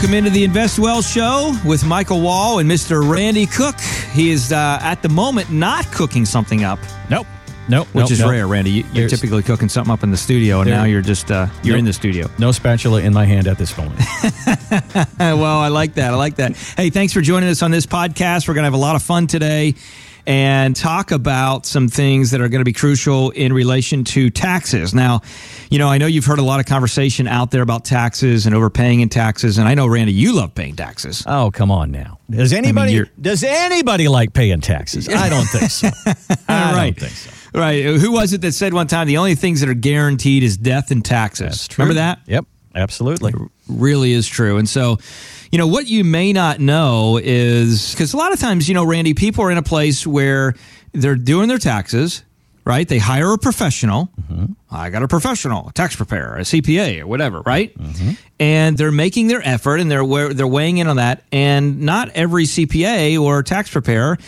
Welcome into the Invest Well show with Michael Wall and Mr. Randy Cook. He is uh, at the moment not cooking something up, Nope. Nope. which nope, is nope. rare, Randy. You, you're There's- typically cooking something up in the studio, and There- now you're just uh, you're Nope. in the studio. No spatula in my hand at this moment. well, I like that. I like that. Hey, thanks for joining us on this podcast. We're going to have a lot of fun today and talk about some things that are going to be crucial in relation to taxes. Now, you know, I know you've heard a lot of conversation out there about taxes and overpaying in taxes, and I know Randy, you love paying taxes. oh, come on now. Does anybody you're- does anybody like paying taxes? I don't think so. I right. don't think so. Right. Who was it that said one time the only things that are guaranteed is death and taxes? That's true. Remember that? Yep. Absolutely. really is true. And so, you know, what you may not know is because a lot of times, you know, Randy, people are in a place where they're doing their taxes, right? They hire a professional. Mm-hmm. I got a professional, a tax preparer, a CPA, or whatever, right? Mm-hmm. And they're making their effort and they're they're weighing in on that. And not every CPA or tax preparer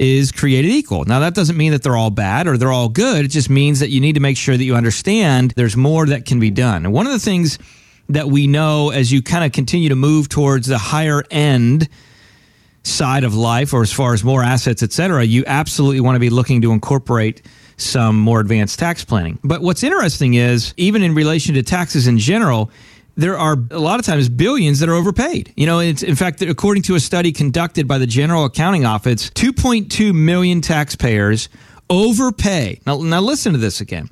is created equal. Now that doesn't mean that they're all bad or they're all good. It just means that you need to make sure that you understand there's more that can be done. And one of the things that we know as you kind of continue to move towards the higher end side of life or as far as more assets, et cetera, you absolutely want to be looking to incorporate some more advanced tax planning. But what's interesting is, even in relation to taxes in general, there are a lot of times billions that are overpaid. You know, in fact, according to a study conducted by the General Accounting Office, 2.2 million taxpayers overpay. Now, now listen to this again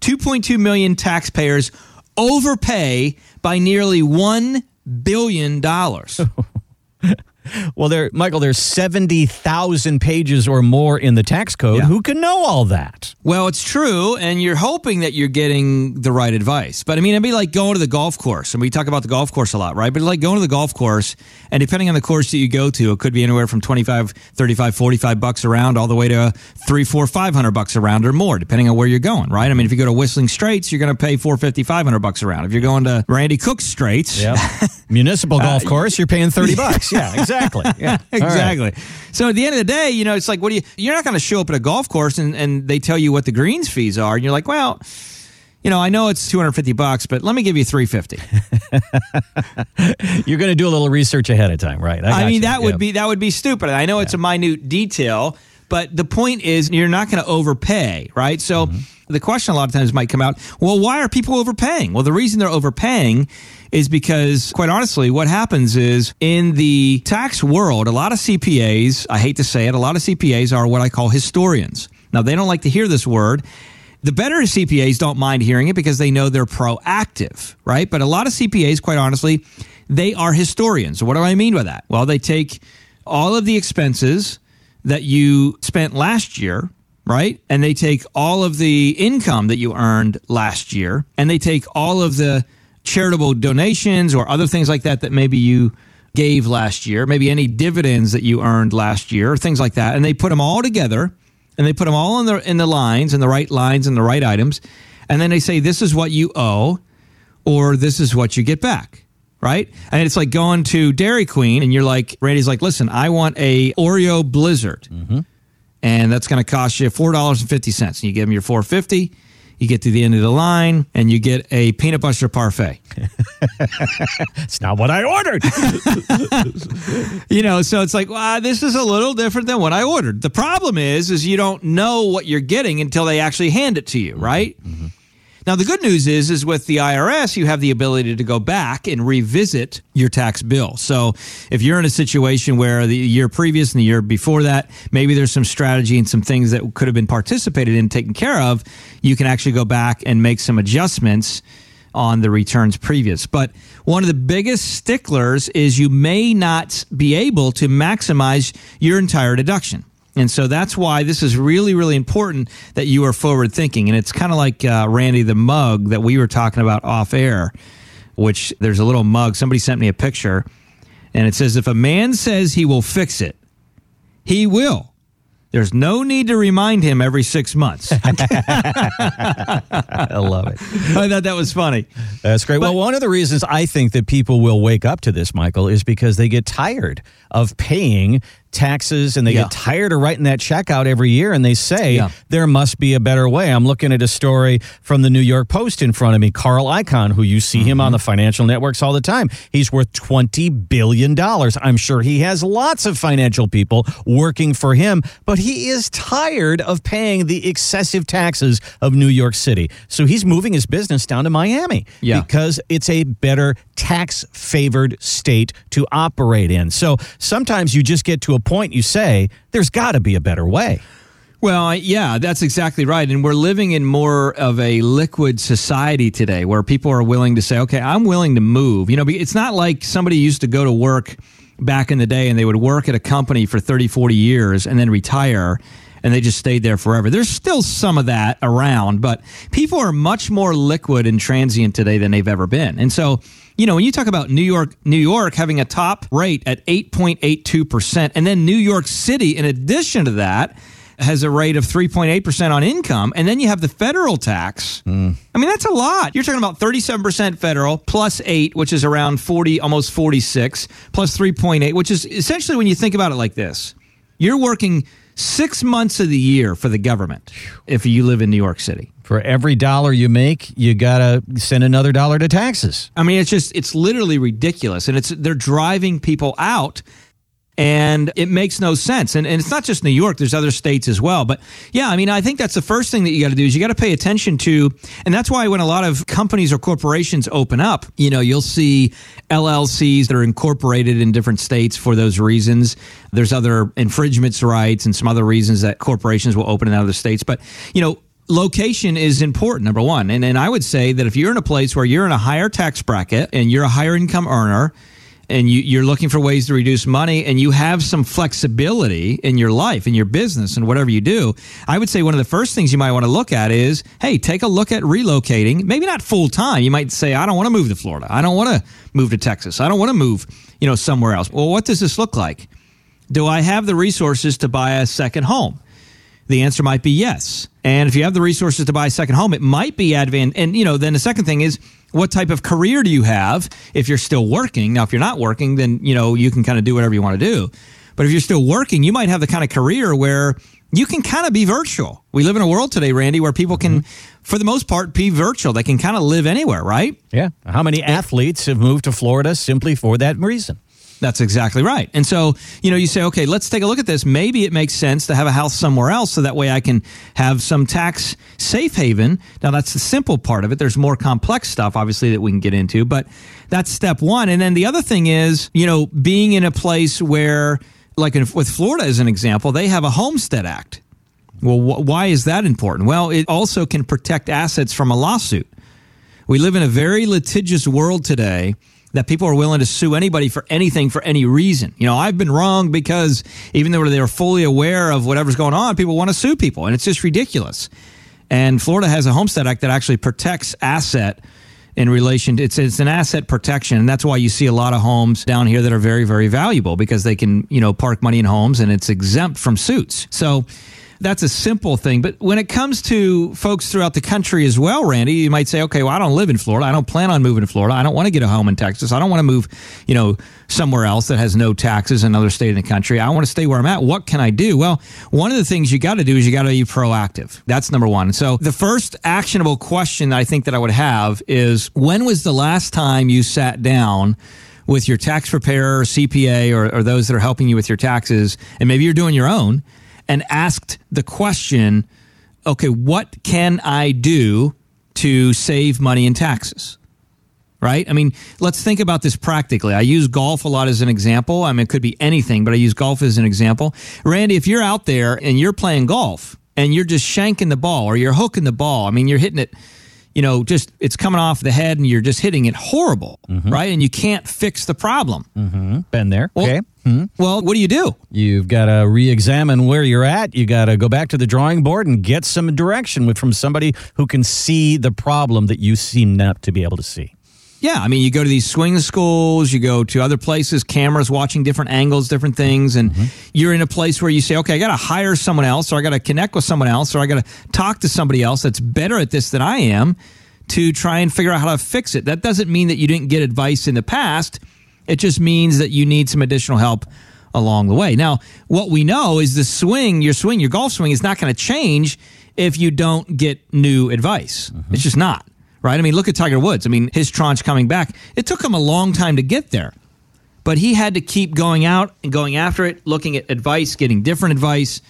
2.2 million taxpayers overpay by nearly $1 billion. Well, there, Michael, there's seventy thousand pages or more in the tax code. Yeah. Who can know all that? Well, it's true, and you're hoping that you're getting the right advice. But I mean, it'd be like going to the golf course, and we talk about the golf course a lot, right? But like going to the golf course, and depending on the course that you go to, it could be anywhere from 25, 35, 45 bucks around, all the way to three, four, 500 bucks around or more, depending on where you're going, right? I mean, if you go to Whistling Straits, you're going to pay 450, 500 bucks around. If you're going to Randy Cook's Straits, Yep. Municipal golf uh, course, you're paying thirty bucks. Yeah, exactly. Yeah, All right. exactly. So at the end of the day, you know, it's like, what do you? You're not going to show up at a golf course and, and they tell you what the greens fees are, and you're like, well, you know, I know it's 250 bucks, but let me give you 350. You're going to do a little research ahead of time, right? I got mean, you. that would be that would be stupid. I know it's a minute detail, but the point is you're not going to overpay, right? So Mm-hmm. The question a lot of times might come out, well, why are people overpaying? Well, the reason they're overpaying is because quite honestly, what happens is in the tax world, a lot of CPAs, I hate to say it, a lot of CPAs are what I call historians. Now, they don't like to hear this word. The better CPAs don't mind hearing it because they know they're proactive, right? But a lot of CPAs, quite honestly, they are historians. What do I mean by that? Well, they take all of the expenses that you spent last year, right? And they take all of the income that you earned last year, and they take all of the charitable donations or other things like that that maybe you gave last year, maybe any dividends that you earned last year, or things like that, and they put them all together and they put them all in the in the lines in the right lines and the right items, and then they say this is what you owe, or this is what you get back. Right, and it's like going to Dairy Queen, and you're like, Randy's like, listen, I want a Oreo Blizzard, mm-hmm. And that's going to cost you four dollars and fifty cents. And you give them your four fifty. You get to the end of the line, and you get a peanut butter parfait. It's not what I ordered. you know so it's like wow uh, this is a little different than what i ordered the problem is is you don't know what you're getting until they actually hand it to you right mm-hmm. Mm-hmm. Now the good news is is with the irs you have the ability to go back and revisit your tax bill so if you're in a situation where the year previous and the year before that maybe there's some strategy and some things that could have been participated in taken care of you can actually go back and make some adjustments on the returns previous. But one of the biggest sticklers is you may not be able to maximize your entire deduction. And so that's why this is really, really important that you are forward thinking. And it's kind of like uh, Randy the mug that we were talking about off air, which there's a little mug. Somebody sent me a picture, and it says, If a man says he will fix it, he will. There's no need to remind him every six months. I love it. I thought that was funny. That's great. well, one of the reasons I think that people will wake up to this, Michael, is because they get tired of paying taxes and they Yeah. get tired of writing that check out every year and they say Yeah. there must be a better way. I'm looking at a story from the New York Post in front of me. Carl Icahn, who you see him on mm-hmm. the financial networks all the time, he's worth $20 billion. I'm sure he has lots of financial people working for him, but he is tired of paying the excessive taxes of New York City. So he's moving his business down to Miami Yeah. because it's a better tax favored state to operate in. So sometimes you just get to a point you say, there's got to be a better way. Well, yeah, that's exactly right. And we're living in more of a liquid society today where people are willing to say, okay, I'm willing to move. You know, it's not like somebody used to go to work back in the day and they would work at a company for 30, 40 years and then retire and they just stayed there forever. There's still some of that around, but people are much more liquid and transient today than they've ever been. And so, you know, when you talk about New York, New York having a top rate at 8.82%, and then New York City, in addition to that, has a rate of 3.8% on income, and then you have the federal tax. Hmm. I mean, that's a lot. You're talking about 37% federal plus 8, which is around 40, almost 46, plus 3.8, which is essentially when you think about it like this. You're working 6 months of the year for the government if you live in New York City. For every dollar you make, you got to send another dollar to taxes. I mean, it's just it's literally ridiculous, and it's they're driving people out, and it makes no sense. And, and it's not just New York; there's other states as well. But yeah, I mean, I think that's the first thing that you got to do is you got to pay attention to, and that's why when a lot of companies or corporations open up, you know, you'll see LLCs that are incorporated in different states for those reasons. There's other infringements rights and some other reasons that corporations will open in other states, but you know location is important number one and, and i would say that if you're in a place where you're in a higher tax bracket and you're a higher income earner and you, you're looking for ways to reduce money and you have some flexibility in your life in your business and whatever you do i would say one of the first things you might want to look at is hey take a look at relocating maybe not full time you might say i don't want to move to florida. I don't want to move to texas. I don't want to move you know somewhere else. Well what does this look like? Do i have the resources to buy a second home? The answer might be yes. And if you have the resources to buy a second home, it might be advan. And you know, then the second thing is what type of career do you have if you're still working? Now, if you're not working, then you know you can kind of do whatever you want to do. But if you're still working, you might have the kind of career where you can kind of be virtual. We live in a world today, Randy, where people can, mm-hmm. for the most part, be virtual. They can kind of live anywhere, right? Yeah. How many athletes have moved to Florida simply for that reason? That's exactly right. And so, you know, you say, okay, let's take a look at this. Maybe it makes sense to have a house somewhere else so that way I can have some tax safe haven. Now, that's the simple part of it. There's more complex stuff, obviously, that we can get into, but that's step one. And then the other thing is, you know, being in a place where, like with Florida as an example, they have a Homestead Act. Well, wh- why is that important? Well, it also can protect assets from a lawsuit. We live in a very litigious world today that people are willing to sue anybody for anything for any reason. You know, I've been wrong because even though they're fully aware of whatever's going on, people want to sue people, and it's just ridiculous. And Florida has a Homestead Act that actually protects asset in relation to it's it's an asset protection and that's why you see a lot of homes down here that are very very valuable because they can you know park money in homes and it's exempt from suits so that's a simple thing. But when it comes to folks throughout the country as well, Randy, you might say, okay, well, I don't live in Florida. I don't plan on moving to Florida. I don't want to get a home in Texas. I don't want to move, you know, somewhere else that has no taxes, another state in the country. I want to stay where I'm at. What can I do? Well, one of the things you got to do is you got to be proactive. That's number one. So the first actionable question that I think that I would have is when was the last time you sat down with your tax preparer, CPA, or, or those that are helping you with your taxes, and maybe you're doing your own, and asked the question, okay, what can I do to save money in taxes? Right? I mean, let's think about this practically. I use golf a lot as an example. I mean, it could be anything, but I use golf as an example. Randy, if you're out there and you're playing golf and you're just shanking the ball or you're hooking the ball, I mean, you're hitting it, you know, just it's coming off the head and you're just hitting it horrible, mm-hmm. right? And you can't fix the problem. Mm-hmm. Been there. Well, okay. Hmm? Well, what do you do? You've got to re examine where you're at. You got to go back to the drawing board and get some direction with, from somebody who can see the problem that you seem not to be able to see. Yeah, I mean, you go to these swing schools, you go to other places, cameras watching different angles, different things, and mm-hmm. you're in a place where you say, okay, I got to hire someone else, or I got to connect with someone else, or I got to talk to somebody else that's better at this than I am to try and figure out how to fix it. That doesn't mean that you didn't get advice in the past. It just means that you need some additional help along the way. Now, what we know is the swing, your swing, your golf swing is not going to change if you don't get new advice. Mm-hmm. It's just not, right? I mean, look at Tiger Woods. I mean, his tranche coming back, it took him a long time to get there. But he had to keep going out and going after it, looking at advice, getting different advice,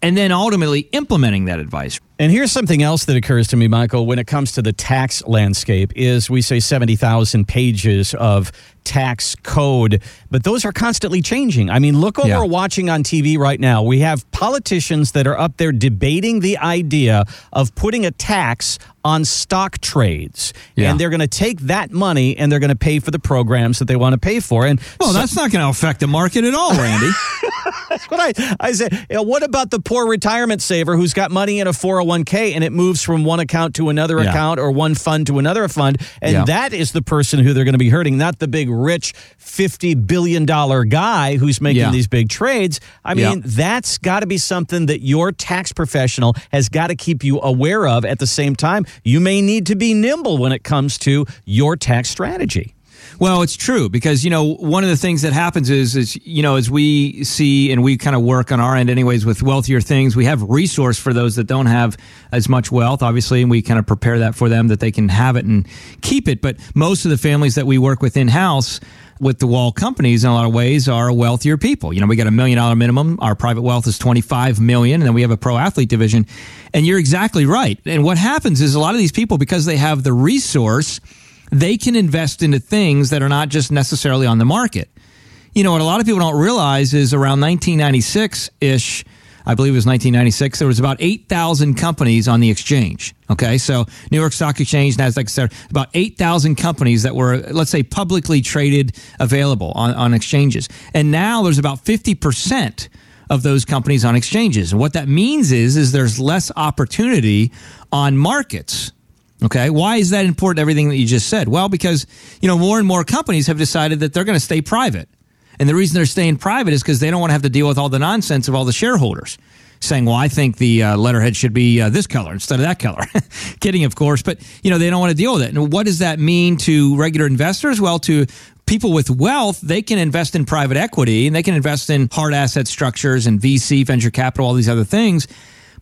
and then ultimately implementing that advice. And here's something else that occurs to me, Michael, when it comes to the tax landscape is we say 70,000 pages of tax code, but those are constantly changing. I mean, look what yeah. we're watching on TV right now. We have politicians that are up there debating the idea of putting a tax on stock trades. Yeah. And they're going to take that money and they're going to pay for the programs that they want to pay for. And well, so- that's not going to affect the market at all, Randy. that's what I, I say. You know, what about the poor retirement saver who's got money in a oh 401k and it moves from one account to another yeah. account or one fund to another fund? And yeah. that is the person who they're going to be hurting, not the big rich $50 billion guy who's making these big trades. I mean, that's got to be something that your tax professional has got to keep you aware of at the same time you may need to be nimble when it comes to your tax strategy. Well, it's true because you know one of the things that happens is is you know as we see and we kind of work on our end anyways with wealthier things, we have resource for those that don't have as much wealth, obviously, and we kind of prepare that for them that they can have it and keep it. But most of the families that we work with in house with the wall companies in a lot of ways are wealthier people. You know, we got a million dollar minimum. Our private wealth is 25 million. And then we have a pro athlete division. And you're exactly right. And what happens is a lot of these people, because they have the resource, they can invest into things that are not just necessarily on the market. You know, what a lot of people don't realize is around 1996 ish, I believe it was 1996, there was about 8,000 companies on the exchange. Okay, so New York Stock Exchange, NASDAQ, etc. About 8,000 companies that were, let's say, publicly traded available on, on exchanges. And now there's about 50% of those companies on exchanges. And what that means is, is there's less opportunity on markets. Okay. Why is that important? Everything that you just said. Well, because, you know, more and more companies have decided that they're going to stay private. And the reason they're staying private is because they don't want to have to deal with all the nonsense of all the shareholders saying, well, I think the uh, letterhead should be uh, this color instead of that color. Kidding, of course. But, you know, they don't want to deal with it. And what does that mean to regular investors? Well, to people with wealth, they can invest in private equity and they can invest in hard asset structures and VC, venture capital, all these other things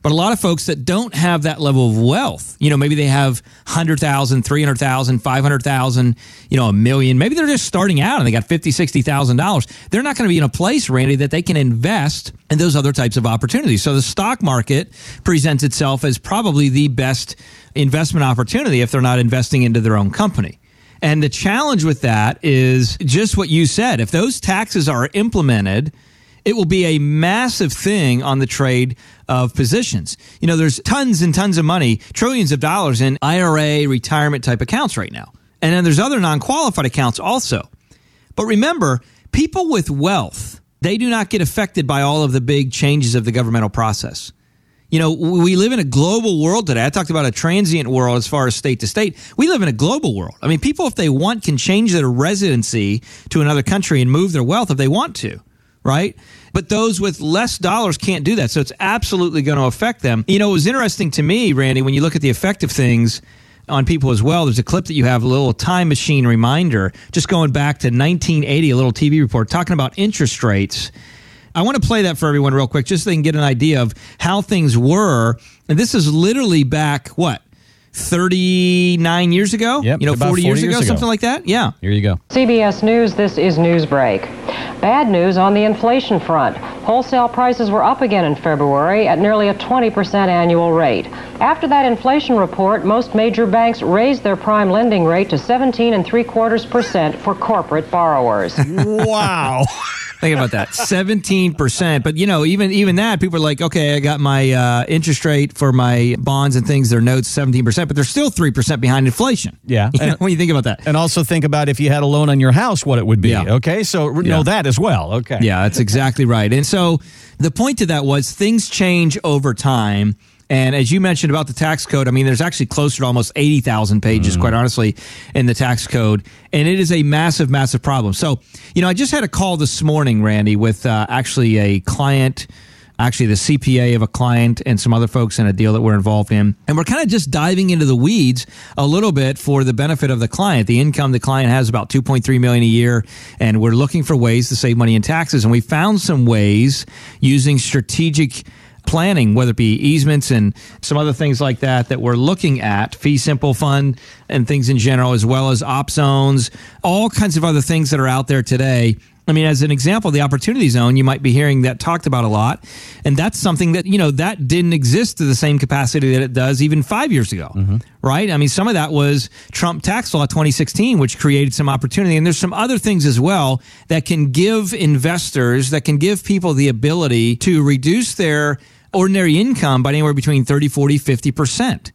but a lot of folks that don't have that level of wealth, you know, maybe they have 100,000, 300,000, 500,000, you know, a million. Maybe they're just starting out and they got 50, 60,000 dollars. They're not going to be in a place, Randy, that they can invest in those other types of opportunities. So the stock market presents itself as probably the best investment opportunity if they're not investing into their own company. And the challenge with that is just what you said. If those taxes are implemented, it will be a massive thing on the trade of positions. You know, there's tons and tons of money, trillions of dollars in IRA retirement type accounts right now. And then there's other non qualified accounts also. But remember, people with wealth, they do not get affected by all of the big changes of the governmental process. You know, we live in a global world today. I talked about a transient world as far as state to state. We live in a global world. I mean, people, if they want, can change their residency to another country and move their wealth if they want to right? But those with less dollars can't do that. So it's absolutely going to affect them. You know, it was interesting to me, Randy, when you look at the effect of things on people as well. There's a clip that you have, a little time machine reminder, just going back to 1980, a little TV report talking about interest rates. I want to play that for everyone real quick, just so they can get an idea of how things were. And this is literally back, what, 39 years ago? Yep, you know, 40, 40 years, years ago, ago, something like that? Yeah. Here you go. CBS News, this is Newsbreak. Bad news on the inflation front. Wholesale prices were up again in February at nearly a 20% annual rate. After that inflation report, most major banks raised their prime lending rate to 17 and three quarters percent for corporate borrowers. wow. Think about that, seventeen percent. But you know, even even that, people are like, okay, I got my uh, interest rate for my bonds and things, their notes seventeen percent, but they're still three percent behind inflation. Yeah, you know, when you think about that, and also think about if you had a loan on your house, what it would be. Yeah. Okay, so know that as well. Okay, yeah, that's exactly right. And so the point to that was things change over time and as you mentioned about the tax code, I mean, there's actually closer to almost 80,000 pages, mm. quite honestly, in the tax code. And it is a massive, massive problem. So, you know, I just had a call this morning, Randy, with uh, actually a client actually the CPA of a client and some other folks in a deal that we're involved in. And we're kind of just diving into the weeds a little bit for the benefit of the client. The income the client has about 2.3 million a year and we're looking for ways to save money in taxes and we found some ways using strategic planning, whether it be easements and some other things like that, that we're looking at, fee simple fund and things in general, as well as op zones, all kinds of other things that are out there today. I mean, as an example, the opportunity zone, you might be hearing that talked about a lot. And that's something that, you know, that didn't exist to the same capacity that it does even five years ago, mm-hmm. right? I mean, some of that was Trump tax law 2016, which created some opportunity. And there's some other things as well that can give investors, that can give people the ability to reduce their ordinary income by anywhere between 30, 40, 50%.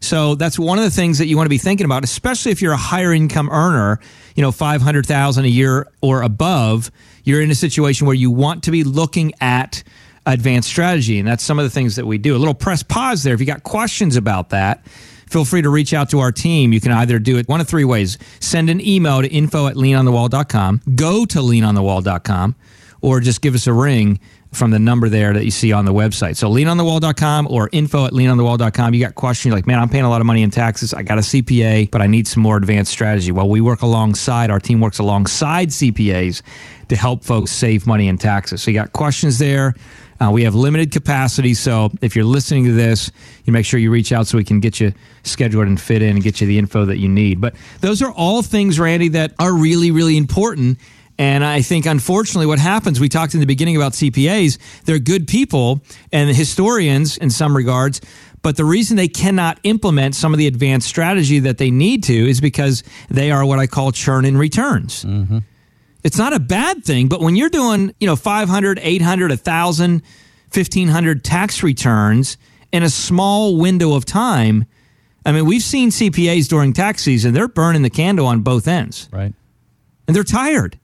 So that's one of the things that you want to be thinking about, especially if you're a higher income earner, you know, 500,000 a year or above, you're in a situation where you want to be looking at advanced strategy. And that's some of the things that we do. A little press pause there. If you got questions about that, feel free to reach out to our team. You can either do it one of three ways. Send an email to info at leanonthewall.com, go to leanonthewall.com, or just give us a ring from the number there that you see on the website. So leanonthewall.com or info at leanonthewall.com. You got questions, you're like, man, I'm paying a lot of money in taxes. I got a CPA, but I need some more advanced strategy. Well, we work alongside, our team works alongside CPAs to help folks save money in taxes. So you got questions there. Uh, we have limited capacity, so if you're listening to this, you make sure you reach out so we can get you scheduled and fit in and get you the info that you need. But those are all things, Randy, that are really, really important and I think, unfortunately, what happens, we talked in the beginning about CPAs, they're good people and historians in some regards, but the reason they cannot implement some of the advanced strategy that they need to is because they are what I call churn in returns. Mm-hmm. It's not a bad thing, but when you're doing, you know, 500, 800, 1,000, 1,500 tax returns in a small window of time, I mean, we've seen CPAs during tax season, they're burning the candle on both ends. Right. And they're tired.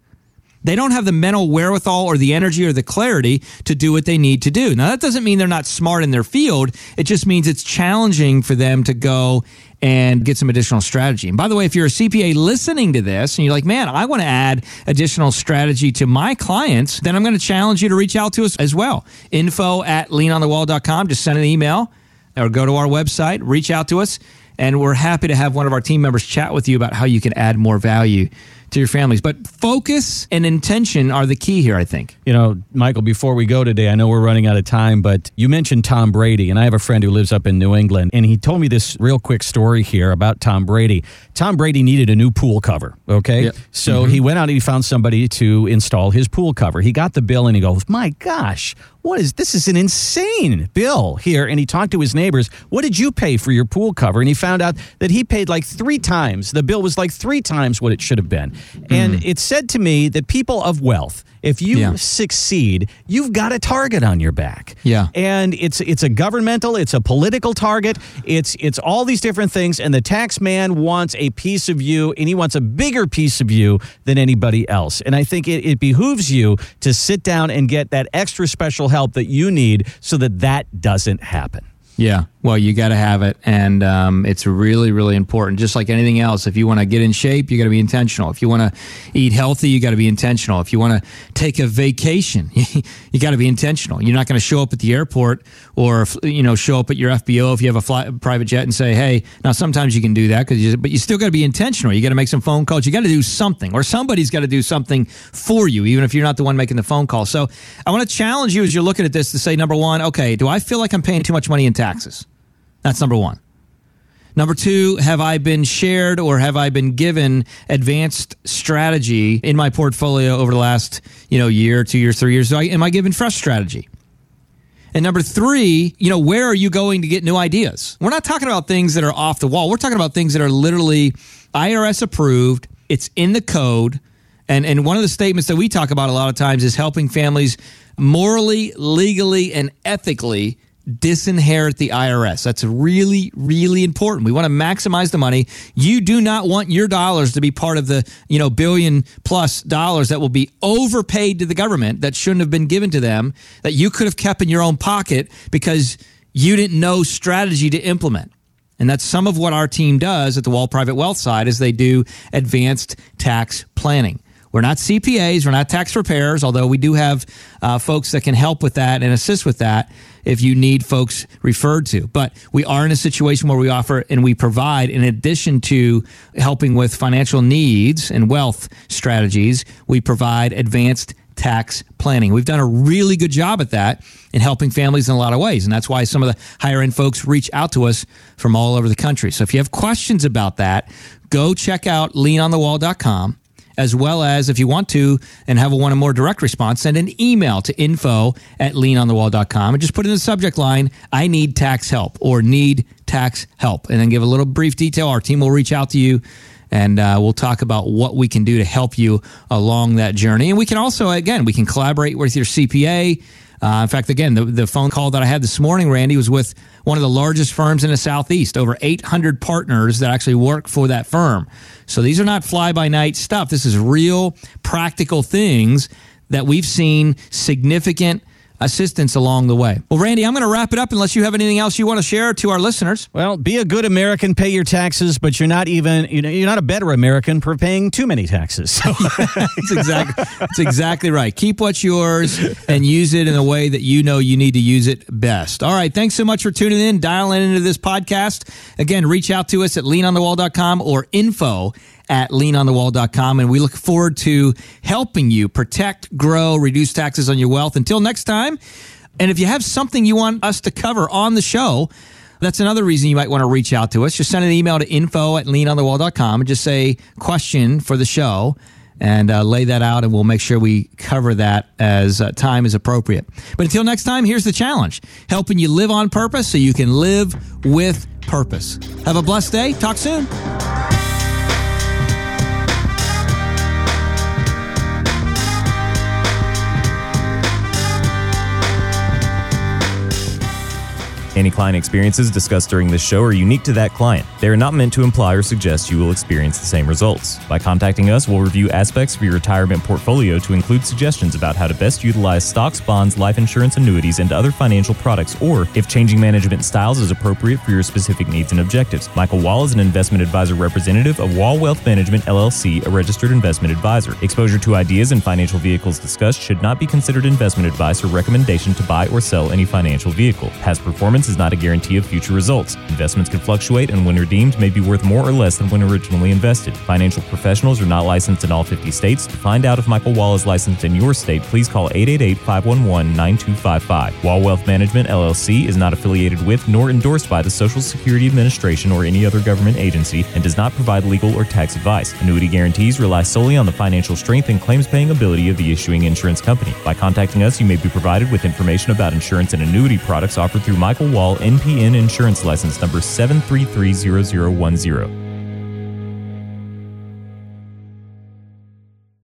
They don't have the mental wherewithal or the energy or the clarity to do what they need to do. Now, that doesn't mean they're not smart in their field. It just means it's challenging for them to go and get some additional strategy. And by the way, if you're a CPA listening to this and you're like, man, I want to add additional strategy to my clients, then I'm going to challenge you to reach out to us as well. Info at leanonthewall.com. Just send an email or go to our website, reach out to us, and we're happy to have one of our team members chat with you about how you can add more value to your families. But focus and intention are the key here, I think. You know, Michael, before we go today, I know we're running out of time, but you mentioned Tom Brady, and I have a friend who lives up in New England, and he told me this real quick story here about Tom Brady. Tom Brady needed a new pool cover, okay? Yep. So mm-hmm. he went out and he found somebody to install his pool cover. He got the bill and he goes, My gosh, what is this is an insane bill here and he talked to his neighbors what did you pay for your pool cover and he found out that he paid like three times the bill was like three times what it should have been mm. and it said to me that people of wealth if you yeah. succeed, you've got a target on your back. Yeah. And it's it's a governmental, it's a political target, it's it's all these different things and the tax man wants a piece of you and he wants a bigger piece of you than anybody else. And I think it, it behooves you to sit down and get that extra special help that you need so that that doesn't happen. Yeah. Well, you got to have it. And um, it's really, really important. Just like anything else, if you want to get in shape, you got to be intentional. If you want to eat healthy, you got to be intentional. If you want to take a vacation, you got to be intentional. You're not going to show up at the airport or, you know, show up at your FBO if you have a fly, private jet and say, hey, now sometimes you can do that, you, but you still got to be intentional. You got to make some phone calls. You got to do something or somebody's got to do something for you, even if you're not the one making the phone call. So I want to challenge you as you're looking at this to say, number one, okay, do I feel like I'm paying too much money in taxes? That's number one. Number two, have I been shared or have I been given advanced strategy in my portfolio over the last, you know, year, two years, three years? So I, am I given fresh strategy? And number three, you know, where are you going to get new ideas? We're not talking about things that are off the wall. We're talking about things that are literally IRS approved. It's in the code. And, and one of the statements that we talk about a lot of times is helping families morally, legally, and ethically disinherit the IRS. That's really, really important. We want to maximize the money. You do not want your dollars to be part of the, you know, billion plus dollars that will be overpaid to the government that shouldn't have been given to them that you could have kept in your own pocket because you didn't know strategy to implement. And that's some of what our team does at the Wall Private Wealth side is they do advanced tax planning We're not CPAs, we're not tax preparers, although we do have uh, folks that can help with that and assist with that if you need folks referred to. But we are in a situation where we offer and we provide, in addition to helping with financial needs and wealth strategies, we provide advanced tax planning. We've done a really good job at that in helping families in a lot of ways. And that's why some of the higher end folks reach out to us from all over the country. So if you have questions about that, go check out leanonthewall.com as well as if you want to and have a one or more direct response, send an email to info at leanonthewall.com and just put in the subject line, I need tax help or need tax help. And then give a little brief detail. Our team will reach out to you and uh, we'll talk about what we can do to help you along that journey. And we can also, again, we can collaborate with your CPA. Uh, in fact, again, the, the phone call that I had this morning, Randy, was with one of the largest firms in the Southeast, over 800 partners that actually work for that firm. So these are not fly by night stuff. This is real practical things that we've seen significant assistance along the way. Well, Randy, I'm going to wrap it up unless you have anything else you want to share to our listeners. Well, be a good American, pay your taxes, but you're not even you know you're not a better American for paying too many taxes. So. that's exactly that's exactly right. Keep what's yours and use it in a way that you know you need to use it best. All right, thanks so much for tuning in, dialing into this podcast. Again, reach out to us at leanonthewall.com or info at leanonthewall.com. And we look forward to helping you protect, grow, reduce taxes on your wealth. Until next time. And if you have something you want us to cover on the show, that's another reason you might want to reach out to us. Just send an email to info at leanonthewall.com and just say question for the show and uh, lay that out, and we'll make sure we cover that as uh, time is appropriate. But until next time, here's the challenge helping you live on purpose so you can live with purpose. Have a blessed day. Talk soon. Any client experiences discussed during this show are unique to that client. They are not meant to imply or suggest you will experience the same results. By contacting us, we'll review aspects of your retirement portfolio to include suggestions about how to best utilize stocks, bonds, life insurance, annuities, and other financial products, or if changing management styles is appropriate for your specific needs and objectives. Michael Wall is an investment advisor representative of Wall Wealth Management LLC, a registered investment advisor. Exposure to ideas and financial vehicles discussed should not be considered investment advice or recommendation to buy or sell any financial vehicle. Past performance is not a guarantee of future results. Investments can fluctuate and when redeemed may be worth more or less than when originally invested. Financial professionals are not licensed in all 50 states. To find out if Michael Wall is licensed in your state, please call 888-511-9255. Wall Wealth Management LLC is not affiliated with nor endorsed by the Social Security Administration or any other government agency and does not provide legal or tax advice. Annuity guarantees rely solely on the financial strength and claims paying ability of the issuing insurance company. By contacting us, you may be provided with information about insurance and annuity products offered through Michael Wall NPN Insurance License number 7330010.